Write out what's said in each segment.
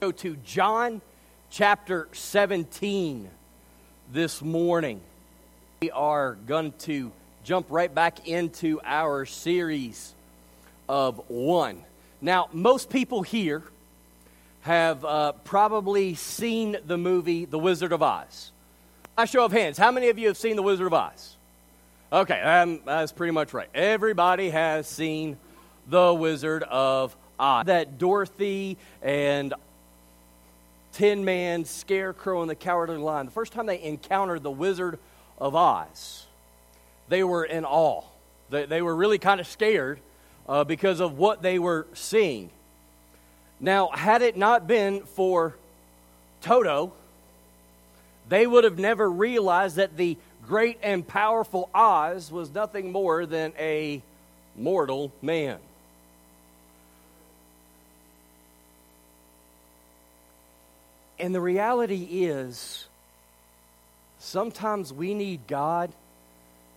Go to John chapter 17 this morning. We are going to jump right back into our series of one. Now, most people here have uh, probably seen the movie The Wizard of Oz. I show of hands, how many of you have seen The Wizard of Oz? Okay, um, that's pretty much right. Everybody has seen The Wizard of Oz. That Dorothy and Tin Man, Scarecrow, and the Cowardly Lion, the first time they encountered the Wizard of Oz, they were in awe. They, they were really kind of scared uh, because of what they were seeing. Now, had it not been for Toto, they would have never realized that the great and powerful Oz was nothing more than a mortal man. And the reality is, sometimes we need God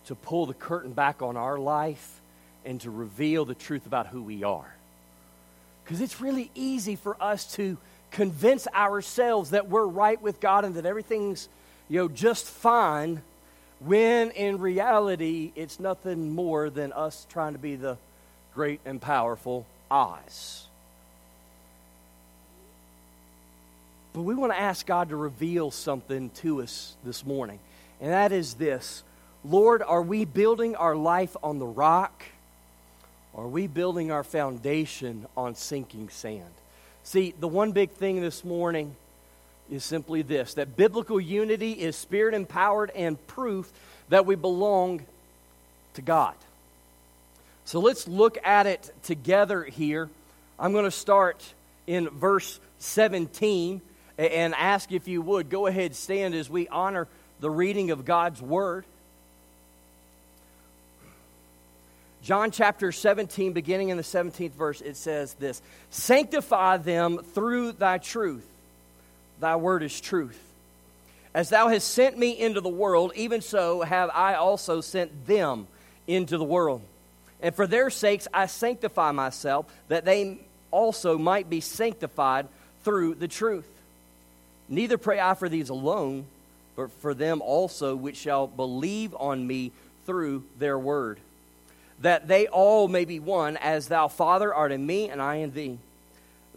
to pull the curtain back on our life and to reveal the truth about who we are. Because it's really easy for us to convince ourselves that we're right with God and that everything's you know just fine when in reality it's nothing more than us trying to be the great and powerful Oz. But we want to ask God to reveal something to us this morning, and that is this Lord, are we building our life on the rock? Or are we building our foundation on sinking sand? See, the one big thing this morning is simply this that biblical unity is spirit empowered and proof that we belong to God. So let's look at it together here. I'm going to start in verse 17 and ask if you would go ahead stand as we honor the reading of God's word. John chapter 17, beginning in the 17th verse, it says this Sanctify them through thy truth. Thy word is truth. As thou hast sent me into the world, even so have I also sent them into the world. And for their sakes I sanctify myself, that they also might be sanctified through the truth. Neither pray I for these alone, but for them also which shall believe on me through their word that they all may be one, as thou, Father, art in me and I in thee,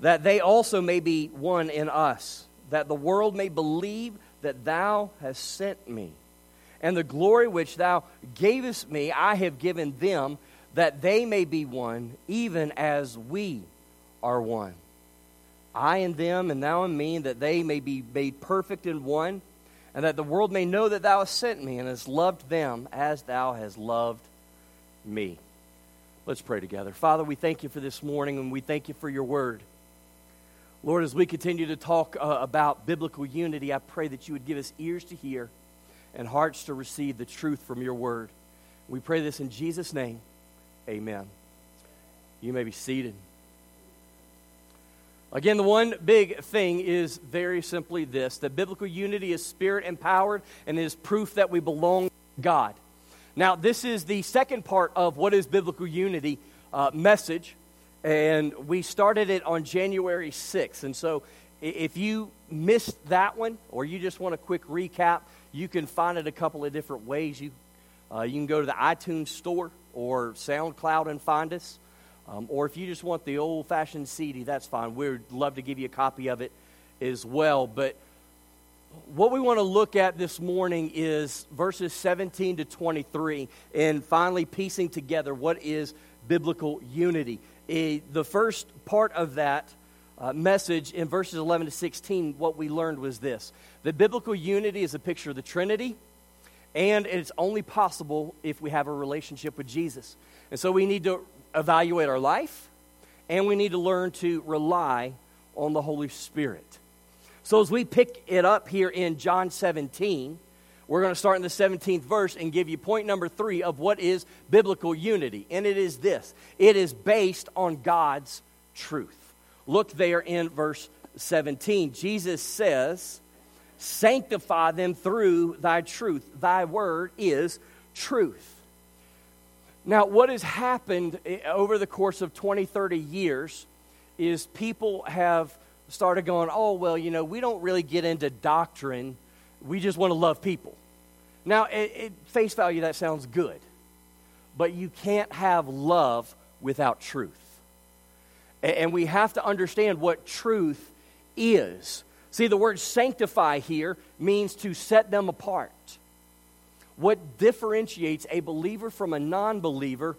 that they also may be one in us, that the world may believe that thou hast sent me. And the glory which thou gavest me, I have given them, that they may be one, even as we are one. I and them, and thou and me, that they may be made perfect in one, and that the world may know that thou hast sent me and hast loved them as thou hast loved me. Let's pray together. Father, we thank you for this morning and we thank you for your word. Lord, as we continue to talk uh, about biblical unity, I pray that you would give us ears to hear and hearts to receive the truth from your word. We pray this in Jesus' name. Amen. You may be seated. Again, the one big thing is very simply this that biblical unity is spirit empowered and is proof that we belong to God. Now, this is the second part of what is biblical unity uh, message, and we started it on January 6th. And so, if you missed that one, or you just want a quick recap, you can find it a couple of different ways. You, uh, you can go to the iTunes store or SoundCloud and find us. Um, or if you just want the old fashioned CD, that's fine. We'd love to give you a copy of it as well. But what we want to look at this morning is verses 17 to 23 and finally piecing together what is biblical unity. A, the first part of that uh, message in verses 11 to 16, what we learned was this that biblical unity is a picture of the Trinity, and it's only possible if we have a relationship with Jesus. And so we need to evaluate our life, and we need to learn to rely on the Holy Spirit. So, as we pick it up here in John 17, we're going to start in the 17th verse and give you point number three of what is biblical unity. And it is this it is based on God's truth. Look there in verse 17. Jesus says, Sanctify them through thy truth. Thy word is truth. Now, what has happened eh, over the course of 20, 30 years is people have started going, oh, well, you know, we don't really get into doctrine. We just want to love people. Now, at, face value, that sounds good. But you can't have love without truth. And we have to understand what truth is. See, the word sanctify here means to set them apart. What differentiates a believer from a non believer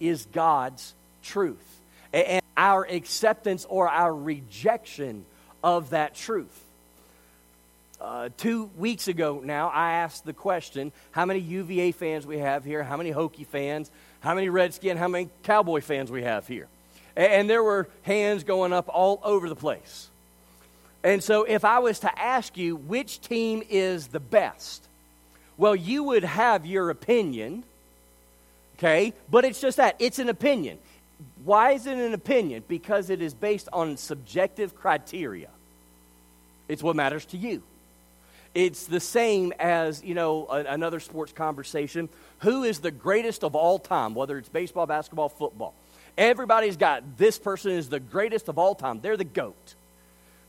is God's truth and our acceptance or our rejection of that truth. Uh, two weeks ago now, I asked the question how many UVA fans we have here, how many Hokie fans, how many Redskin, how many Cowboy fans we have here. And, and there were hands going up all over the place. And so, if I was to ask you which team is the best, well, you would have your opinion, okay? But it's just that it's an opinion. Why is it an opinion? Because it is based on subjective criteria. It's what matters to you. It's the same as, you know, a, another sports conversation. Who is the greatest of all time, whether it's baseball, basketball, football? Everybody's got this person is the greatest of all time. They're the GOAT.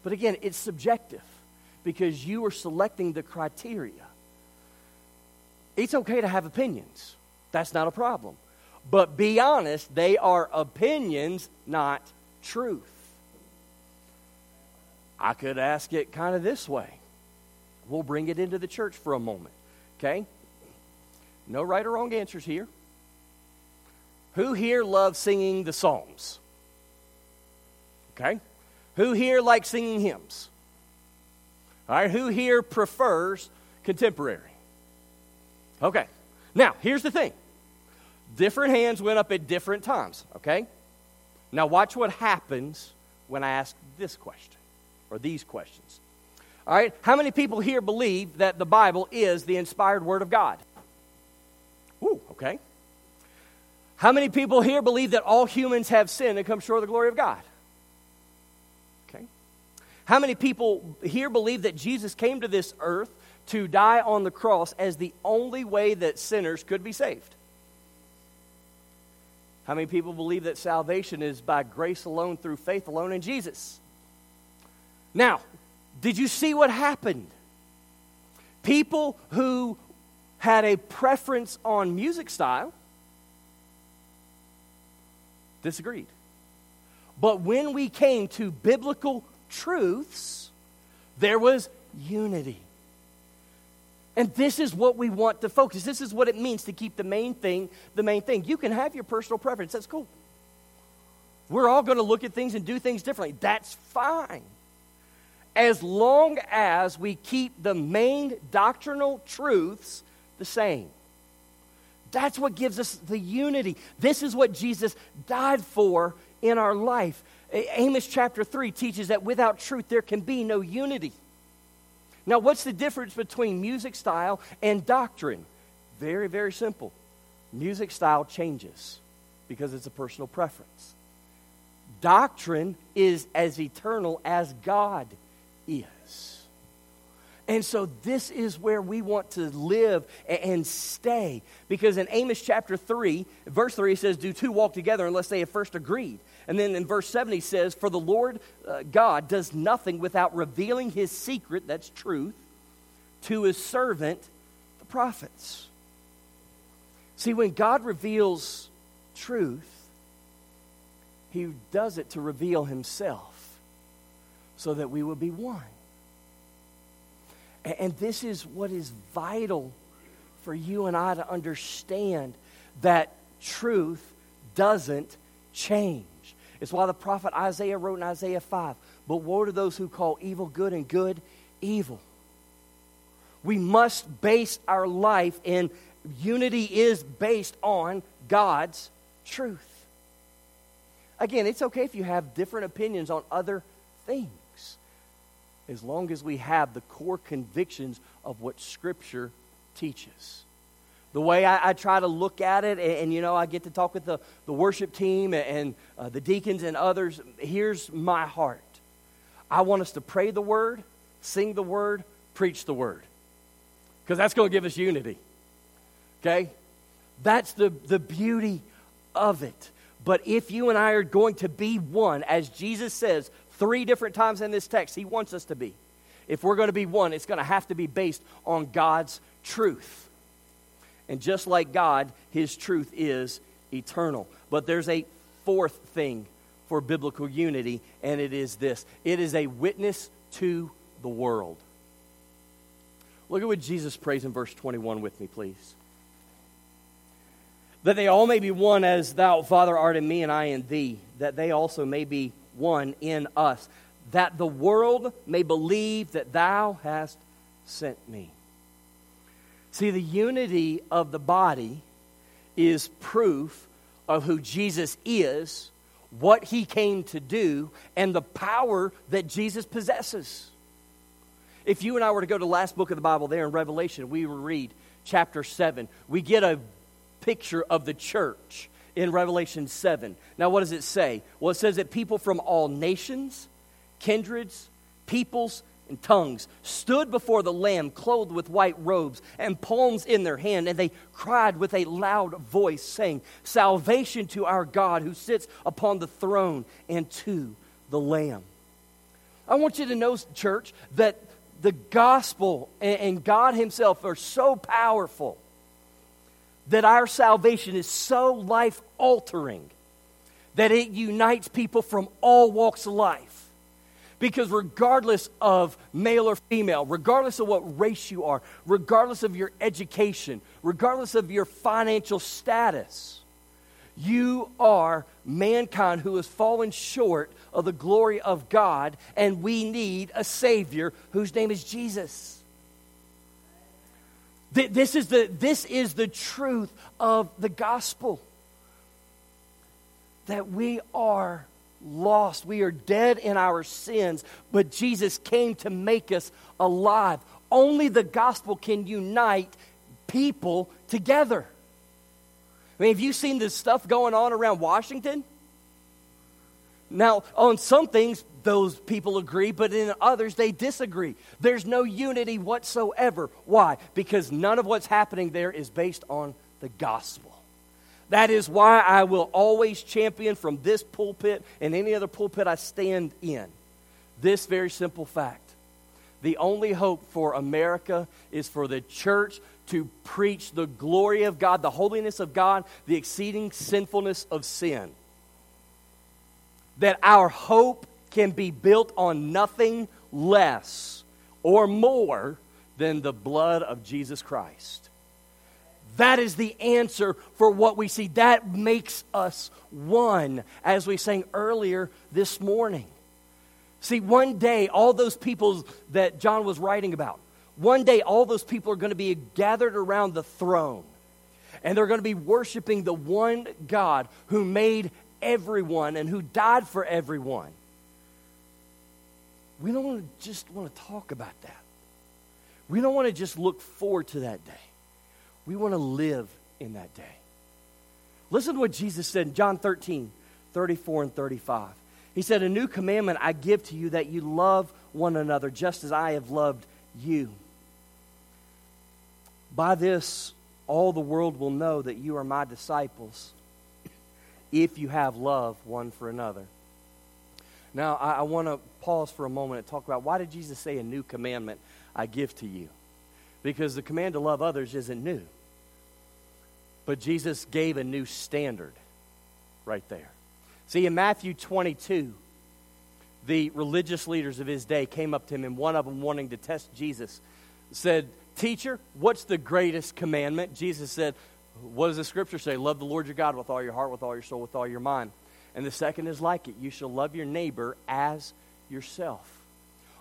But again, it's subjective because you are selecting the criteria. It's okay to have opinions, that's not a problem. But be honest, they are opinions, not truth. I could ask it kind of this way. We'll bring it into the church for a moment. Okay? No right or wrong answers here. Who here loves singing the Psalms? Okay? Who here likes singing hymns? All right, who here prefers contemporary? Okay. Now, here's the thing different hands went up at different times, okay? Now, watch what happens when I ask this question or these questions. All right, how many people here believe that the Bible is the inspired Word of God? Ooh, okay. How many people here believe that all humans have sinned and come short of the glory of God? Okay. How many people here believe that Jesus came to this earth to die on the cross as the only way that sinners could be saved? How many people believe that salvation is by grace alone, through faith alone in Jesus? Now, did you see what happened? People who had a preference on music style disagreed. But when we came to biblical truths, there was unity. And this is what we want to focus. This is what it means to keep the main thing the main thing. You can have your personal preference. That's cool. We're all going to look at things and do things differently. That's fine. As long as we keep the main doctrinal truths the same. That's what gives us the unity. This is what Jesus died for in our life. Amos chapter 3 teaches that without truth there can be no unity. Now, what's the difference between music style and doctrine? Very, very simple. Music style changes because it's a personal preference. Doctrine is as eternal as God is. And so, this is where we want to live and stay. Because in Amos chapter 3, verse 3 says, Do two walk together unless they have first agreed? And then in verse 7, he says, For the Lord uh, God does nothing without revealing his secret, that's truth, to his servant, the prophets. See, when God reveals truth, he does it to reveal himself so that we will be one. And this is what is vital for you and I to understand that truth doesn't change. It's why the prophet Isaiah wrote in Isaiah 5 But woe to those who call evil good and good evil. We must base our life in unity is based on God's truth. Again, it's okay if you have different opinions on other things as long as we have the core convictions of what Scripture teaches the way I, I, try to look at it, and, and, you know, I get to talk with the, the worship team and, and uh, the deacons and others. Here's my heart I want us to pray the word, sing the word, preach the word, because that's going to give us unity. Okay? That's the, the beauty of it. But if you and I are going to be one, as Jesus says, Three different times in this text, he wants us to be. If we're going to be one, it's going to have to be based on God's truth. And just like God, his truth is eternal. But there's a fourth thing for biblical unity, and it is this it is a witness to the world. Look at what Jesus prays in verse 21 with me, please. That they all may be one as thou, Father, art in me and I in thee, that they also may be one in us, that the world may believe that thou hast sent me. See, the unity of the body is proof of who Jesus is, what he came to do, and the power that Jesus possesses. If you and I were to go to the last book of the Bible there in Revelation, we read chapter 7. We get a picture of the church in Revelation 7. Now, what does it say? Well, it says that people from all nations, kindreds, peoples, and tongues stood before the Lamb, clothed with white robes and palms in their hand, and they cried with a loud voice, saying, Salvation to our God who sits upon the throne and to the Lamb. I want you to know, church, that the gospel and God Himself are so powerful that our salvation is so life altering that it unites people from all walks of life. Because regardless of male or female, regardless of what race you are, regardless of your education, regardless of your financial status, you are mankind who has fallen short of the glory of God, and we need a Savior whose name is Jesus. This is the, this is the truth of the gospel that we are lost. We are dead in our sins, but Jesus came to make us alive. Only the gospel can unite people together. I mean, have you seen this stuff going on around Washington? Now, on some things, those people agree, but in others, they disagree. There's no unity whatsoever. Why? Because none of what's happening there is based on the gospel. That is why I will always champion from this pulpit and any other pulpit I stand in this very simple fact. The only hope for America is for the church to preach the glory of God, the holiness of God, the exceeding sinfulness of sin. That our hope can be built on nothing less or more than the blood of Jesus Christ. That is the answer for what we see. That makes us one, as we sang earlier this morning. See, one day, all those people that John was writing about, one day, all those people are going to be gathered around the throne. And they're going to be worshiping the one God who made everyone and who died for everyone. We don't want to just want to talk about that. We don't want to just look forward to that day. We want to live in that day. Listen to what Jesus said in John 13, 34 and 35. He said, A new commandment I give to you that you love one another just as I have loved you. By this, all the world will know that you are my disciples if you have love one for another. Now, I, I want to pause for a moment and talk about why did Jesus say a new commandment I give to you? Because the command to love others isn't new. But Jesus gave a new standard right there. See, in Matthew 22, the religious leaders of his day came up to him, and one of them, wanting to test Jesus, said, Teacher, what's the greatest commandment? Jesus said, What does the scripture say? Love the Lord your God with all your heart, with all your soul, with all your mind. And the second is like it you shall love your neighbor as yourself.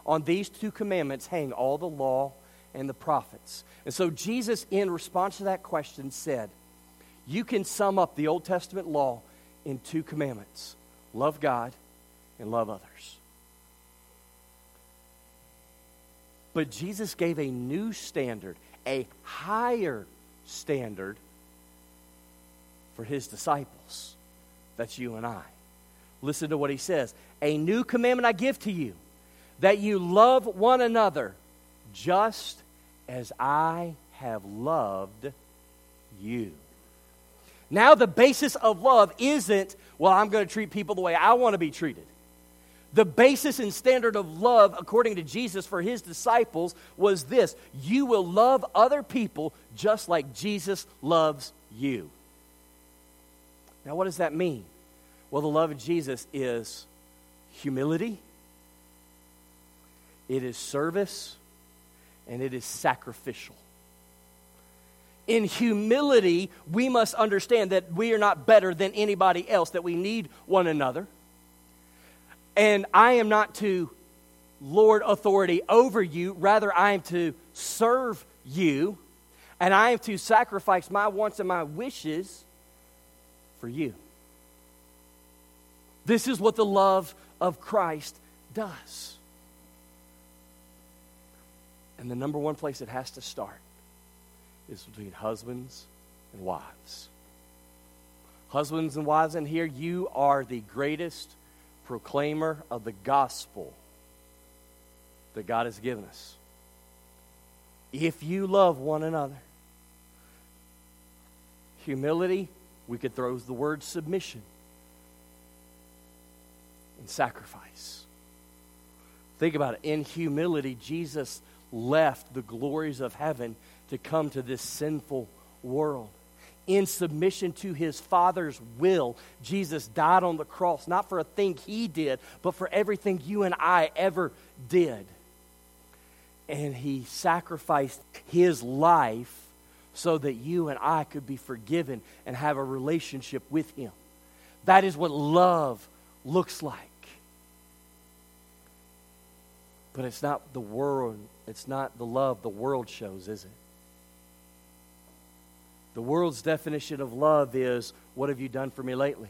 On these two commandments hang all the law and the prophets. And so Jesus, in response to that question, said, you can sum up the Old Testament law in two commandments love God and love others. But Jesus gave a new standard, a higher standard for his disciples. That's you and I. Listen to what he says A new commandment I give to you, that you love one another just as I have loved you. Now, the basis of love isn't, well, I'm going to treat people the way I want to be treated. The basis and standard of love, according to Jesus for his disciples, was this you will love other people just like Jesus loves you. Now, what does that mean? Well, the love of Jesus is humility, it is service, and it is sacrificial. In humility, we must understand that we are not better than anybody else, that we need one another. And I am not to lord authority over you, rather, I am to serve you, and I am to sacrifice my wants and my wishes for you. This is what the love of Christ does. And the number one place it has to start is between husbands and wives. Husbands and wives in here, you are the greatest proclaimer of the gospel that God has given us. If you love one another, humility, we could throw the word submission and sacrifice. Think about it. In humility, Jesus left the glories of heaven to come to this sinful world. In submission to his Father's will, Jesus died on the cross, not for a thing he did, but for everything you and I ever did. And he sacrificed his life so that you and I could be forgiven and have a relationship with him. That is what love looks like. But it's not the world, it's not the love the world shows, is it? The world's definition of love is, What have you done for me lately?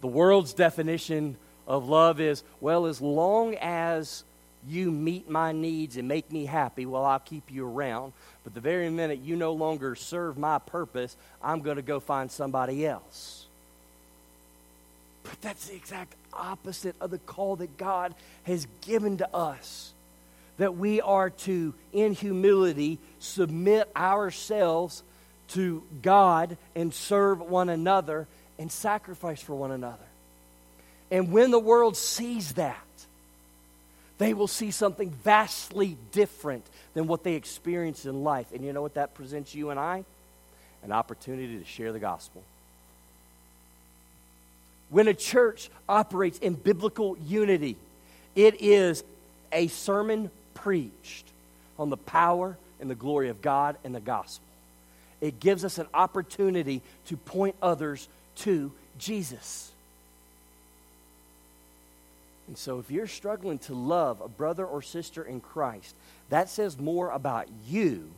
The world's definition of love is, Well, as long as you meet my needs and make me happy, well, I'll keep you around. But the very minute you no longer serve my purpose, I'm going to go find somebody else. But that's the exact opposite of the call that God has given to us. That we are to, in humility, submit ourselves to God and serve one another and sacrifice for one another. And when the world sees that, they will see something vastly different than what they experience in life. And you know what that presents you and I? An opportunity to share the gospel. When a church operates in biblical unity, it is a sermon preached on the power and the glory of God and the gospel. It gives us an opportunity to point others to Jesus. And so, if you're struggling to love a brother or sister in Christ, that says more about you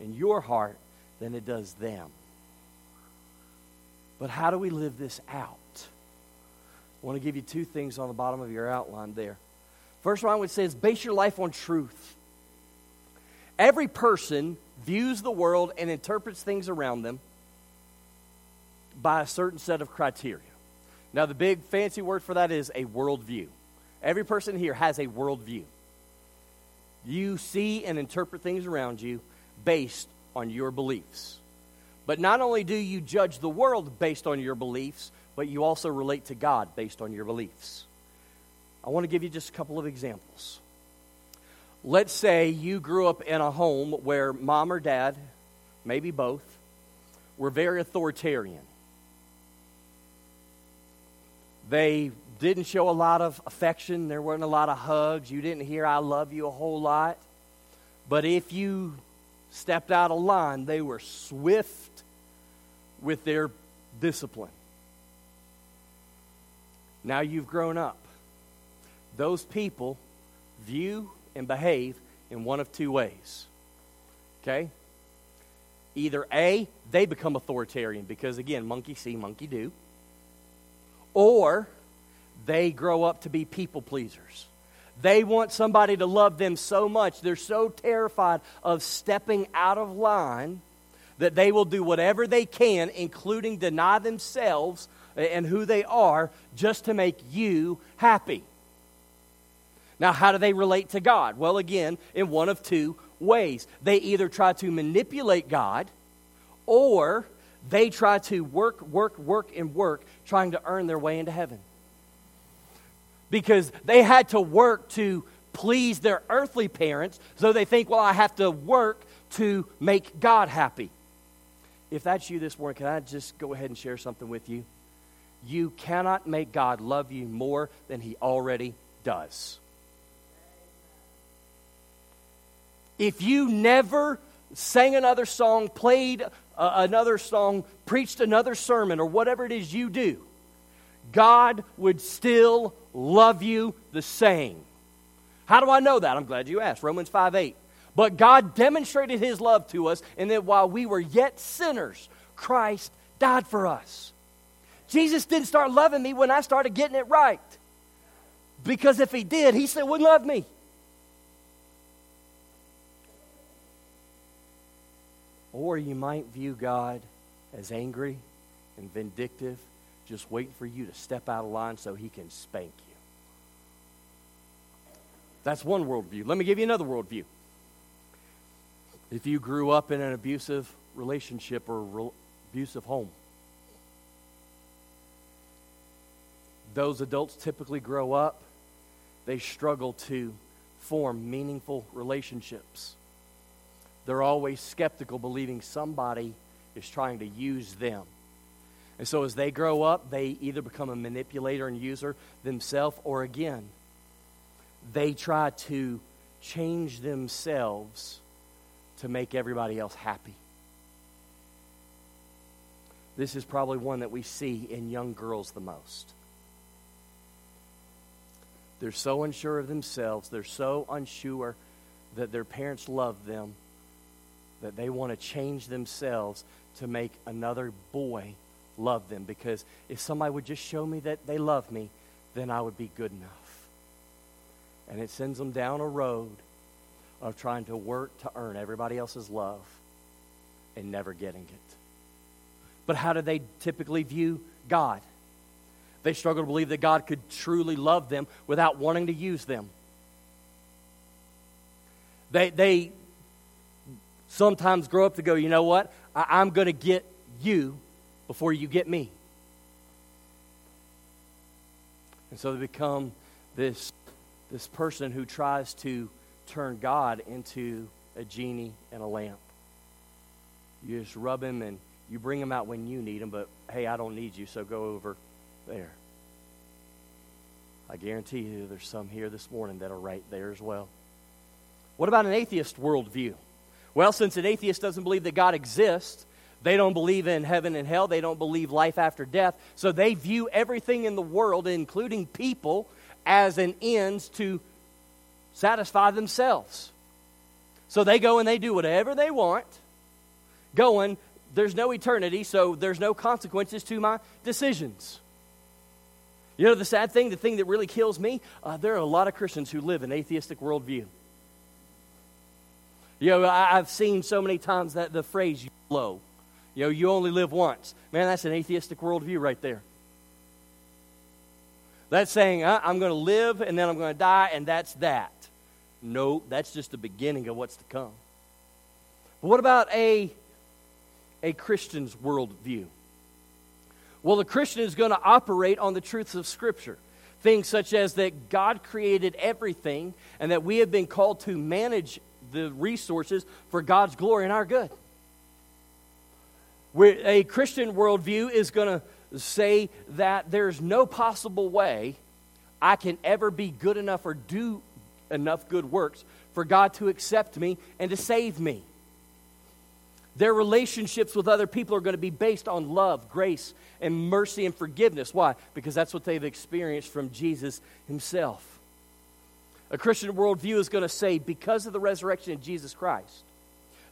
and your heart than it does them. But how do we live this out? I want to give you two things on the bottom of your outline there. First one I would say is base your life on truth. Every person views the world and interprets things around them by a certain set of criteria. Now, the big fancy word for that is a worldview. Every person here has a worldview. You see and interpret things around you based on your beliefs. But not only do you judge the world based on your beliefs, but you also relate to God based on your beliefs. I want to give you just a couple of examples. Let's say you grew up in a home where mom or dad, maybe both, were very authoritarian. They didn't show a lot of affection, there weren't a lot of hugs, you didn't hear I love you a whole lot. But if you stepped out of line, they were swift with their discipline. Now you've grown up. Those people view and behave in one of two ways. Okay? Either A, they become authoritarian because, again, monkey see, monkey do. Or they grow up to be people pleasers. They want somebody to love them so much, they're so terrified of stepping out of line that they will do whatever they can, including deny themselves and who they are, just to make you happy. Now, how do they relate to God? Well, again, in one of two ways. They either try to manipulate God or they try to work, work, work, and work, trying to earn their way into heaven. because they had to work to please their earthly parents, so they think, well, I have to work to make God happy. If that's you this morning, can I just go ahead and share something with you? You cannot make God love you more than he already does. If you never sang another song, played another song, preached another sermon, or whatever it is you do, God would still love you the same. How do I know that? I'm glad you asked. Romans 5 8. But God demonstrated his love to us in that while we were yet sinners, Christ died for us. Jesus didn't start loving me when I started getting it right. Because if he did, he still wouldn't love me. Or you might view God as angry and vindictive, just waiting for you to step out of line so he can spank you. That's one worldview. Let me give you another worldview. If you grew up in an abusive relationship or re- abusive home, those adults typically grow up, they struggle to form meaningful relationships. They're always skeptical, believing somebody is trying to use them. And so as they grow up, they either become a manipulator and user themselves, or again, they try to change themselves to make everybody else happy. This is probably one that we see in young girls the most. They're so unsure of themselves, they're so unsure that their parents love them that they want to change themselves to make another boy love them. Because if somebody would just show me that they love me, then I would be good enough. And it sends them down a road of trying to work to earn everybody else's love and never getting it. But how do they typically view God? They struggle to believe that God could truly love them without wanting to use them. They, they sometimes grow up to go, you know what? I, am going to get you before you get me. And so they become this, this person who tries to turn God into a genie and a lamp. You just rub him and you bring him out when you need him, but hey, I don't need you, so go over there. I guarantee you there's some here this morning that are right there as well. What about an atheist worldview? Well, since an atheist doesn't believe that God exists, they don't believe in heaven and hell, they don't believe life after death, so they view everything in the world, including people, as an ends to satisfy themselves. So they go and they do whatever they want, going, there's no eternity, so there's no consequences to my decisions. You know the sad thing, the thing that really kills me? Uh, there are a lot of Christians who live an atheistic worldview. You know, I, have seen so many times that the phrase "YOLO," you know, you only live once. Man, that's an atheistic worldview right there. That's saying, uh, I'm going to live and then I'm going to die, and that's that. No, that's just the beginning of what's to come. But what about a, a Christian's worldview? Well, the Christian is going to operate on the truths of Scripture. Things such as that God created everything and that we have been called to manage the resources for God's glory and our good. We're, a Christian worldview is going to say that there's no possible way I can ever be good enough or do enough good works for God to accept me and to save me. Their relationships with other people are going to be based on love, grace, and mercy and forgiveness. Why? Because that's what they've experienced from Jesus himself. A Christian worldview is going to say, because of the resurrection of Jesus Christ,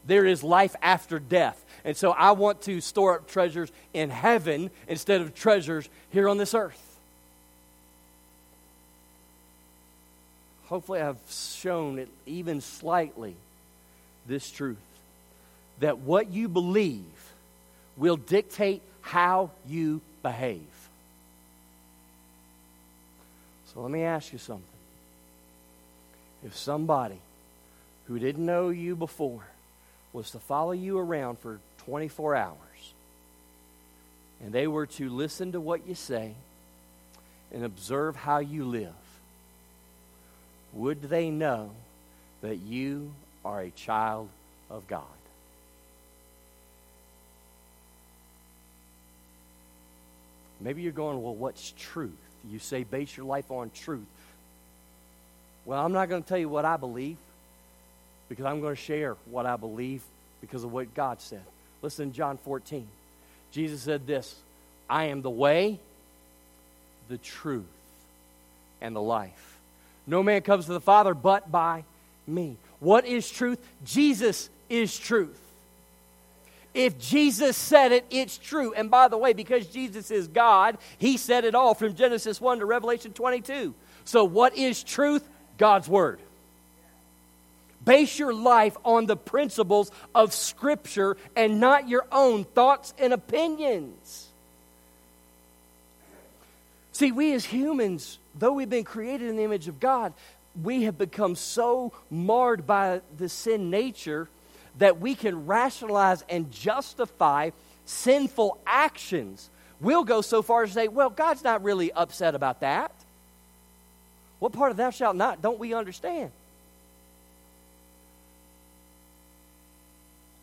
there is life after death. And so I want to store up treasures in heaven instead of treasures here on this earth. Hopefully, I've shown it even slightly this truth that what you believe will dictate how you behave. So let me ask you something. If somebody who didn't know you before was to follow you around for 24 hours and they were to listen to what you say and observe how you live, would they know that you are a child of God. Maybe you're going, well, what's truth? You say base your life on truth. Well, I'm not going to tell you what I believe because I'm going to share what I believe because of what God said. Listen, John 14. Jesus said this I am the way, the truth, and the life. No man comes to the Father but by me. What is truth? Jesus is truth. If Jesus said it, it's true. And by the way, because Jesus is God, He said it all from Genesis 1 to Revelation 22. So, what is truth? God's Word. Base your life on the principles of Scripture and not your own thoughts and opinions. See, we as humans, though we've been created in the image of God, we have become so marred by the sin nature that we can rationalize and justify sinful actions. We'll go so far as to say, well, God's not really upset about that. What part of thou shalt not don't we understand?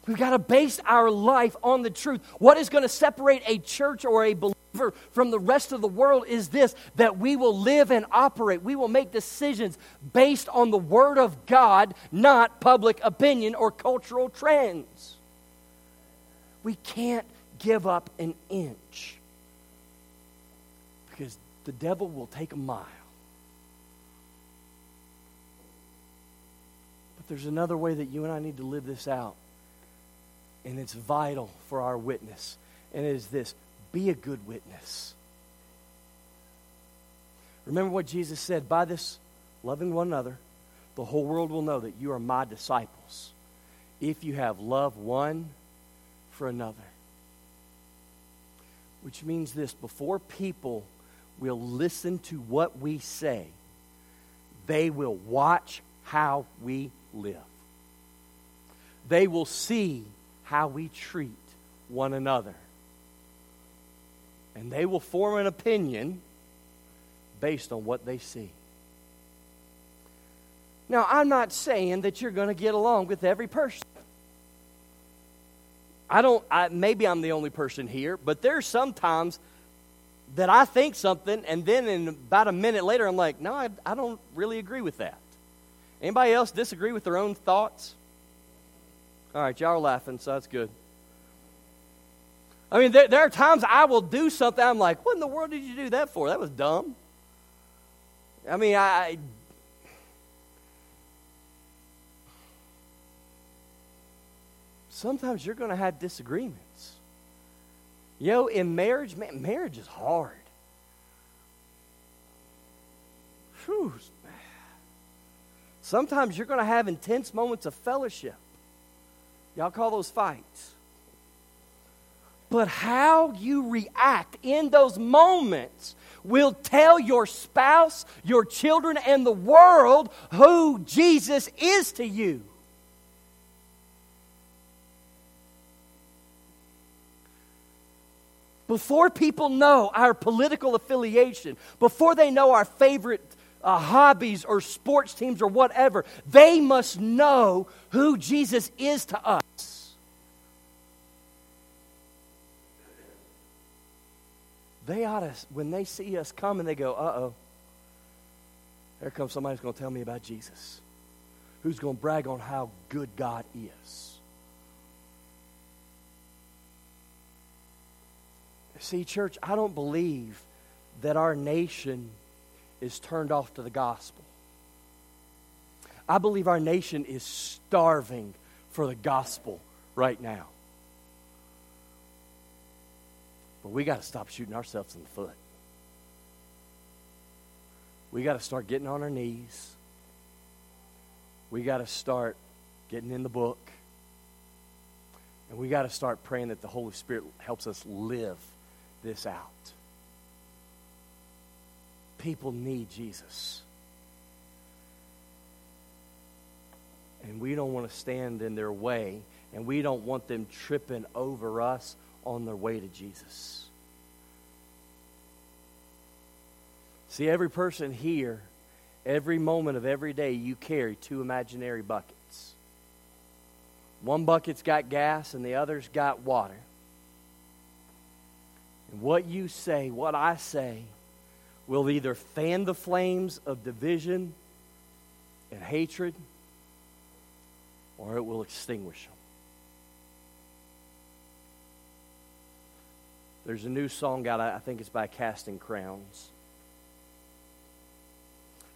We've got to base our life on the truth. What is going to separate a church or a believer from the rest of the world is this that we will live and operate. We will make decisions based on the Word of God, not public opinion or cultural trends. We can't give up an inch because the devil will take a mile. There's another way that you and I need to live this out, and it's vital for our witness. And it is this be a good witness. Remember what Jesus said by this loving one another, the whole world will know that you are my disciples if you have love one for another. Which means this before people will listen to what we say, they will watch how we live. They will see how we treat one another and they will form an opinion based on what they see. Now, I'm not saying that you're going to get along with every person. I don't, I, maybe I'm the only person here, but there's sometimes that I think something, and then in about a minute later, I'm like, no, I, I don't really agree with that. Anybody else disagree with their own thoughts? All right, y'all are laughing, so that's good. I mean, there, there, are times I will do something, I'm like, what in the world did you do that for? That was dumb. I mean, I. Sometimes you're going to have disagreements. You know, in marriage, man, marriage is hard. Whew. Sometimes you're going to have intense moments of fellowship. Y'all call those fights. But how you react in those moments will tell your spouse, your children, and the world who Jesus is to you. Before people know our political affiliation, before they know our favorite uh, hobbies or sports teams or whatever, they must know who Jesus is to us. they ought to, when they see us come and they go, uh oh, here comes somebody who's going to tell me about Jesus, who's going to brag on how good God is. See, church, I don't believe that our nation is turned off to the gospel. I believe our nation is starving for the gospel right now. But we got to stop shooting ourselves in the foot. We got to start getting on our knees. We got to start getting in the book. And we got to start praying that the Holy Spirit helps us live this out. People need Jesus. And we don't want to stand in their way, and we don't want them tripping over us on their way to Jesus. See, every person here every moment of every day you carry two imaginary buckets. One bucket's got gas and the other's got water. And what you say, what I say, will either fan the flames of division and hatred or it will extinguish them. There's a new song out, I think it's by Casting Crowns.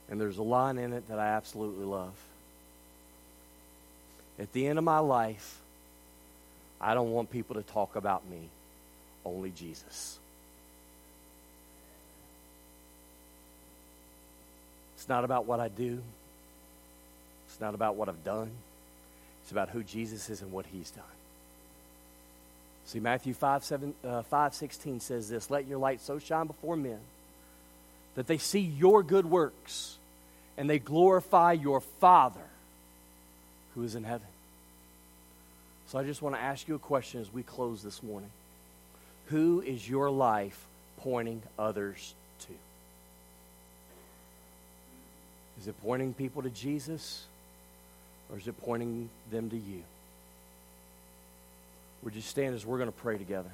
And there's a line in it that I absolutely love. At the end of my life, I don't want people to talk about me, only Jesus. Not about what I do. It's not about what I've done. It's about who Jesus is and what he's done. See, Matthew 5, 7, uh, 5 16 says this Let your light so shine before men that they see your good works and they glorify your Father who is in heaven. So I just want to ask you a question as we close this morning. Who is your life pointing others Is it pointing people to Jesus or is it pointing them to you? Would you stand as we're going to pray together?